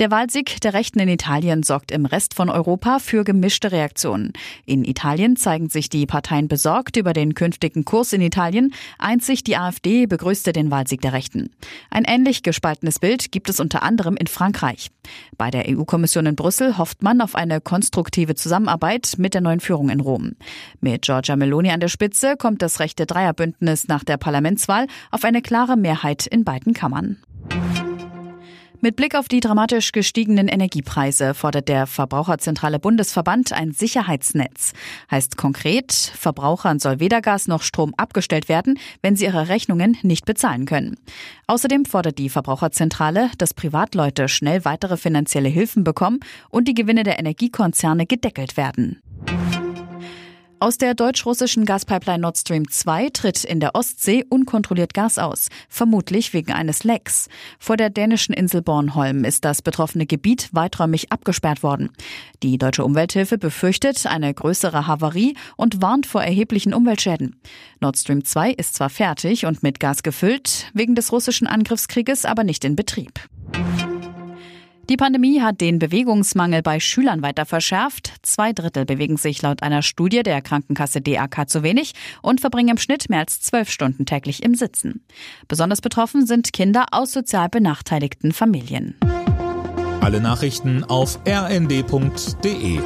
Der Wahlsieg der Rechten in Italien sorgt im Rest von Europa für gemischte Reaktionen. In Italien zeigen sich die Parteien besorgt über den künftigen Kurs in Italien. Einzig die AfD begrüßte den Wahlsieg der Rechten. Ein ähnlich gespaltenes Bild gibt es unter anderem in Frankreich. Bei der EU-Kommission in Brüssel hofft man auf eine konstruktive Zusammenarbeit mit der neuen Führung in Rom. Mit Giorgia Meloni an der Spitze kommt das rechte Dreierbündnis nach der Parlamentswahl auf eine klare Mehrheit in beiden Kammern. Mit Blick auf die dramatisch gestiegenen Energiepreise fordert der Verbraucherzentrale Bundesverband ein Sicherheitsnetz. Heißt konkret, Verbrauchern soll weder Gas noch Strom abgestellt werden, wenn sie ihre Rechnungen nicht bezahlen können. Außerdem fordert die Verbraucherzentrale, dass Privatleute schnell weitere finanzielle Hilfen bekommen und die Gewinne der Energiekonzerne gedeckelt werden. Aus der deutsch-russischen Gaspipeline Nord Stream 2 tritt in der Ostsee unkontrolliert Gas aus, vermutlich wegen eines Lecks. Vor der dänischen Insel Bornholm ist das betroffene Gebiet weiträumig abgesperrt worden. Die deutsche Umwelthilfe befürchtet eine größere Havarie und warnt vor erheblichen Umweltschäden. Nord Stream 2 ist zwar fertig und mit Gas gefüllt, wegen des russischen Angriffskrieges aber nicht in Betrieb. Die Pandemie hat den Bewegungsmangel bei Schülern weiter verschärft. Zwei Drittel bewegen sich laut einer Studie der Krankenkasse DAK zu wenig und verbringen im Schnitt mehr als zwölf Stunden täglich im Sitzen. Besonders betroffen sind Kinder aus sozial benachteiligten Familien. Alle Nachrichten auf rnd.de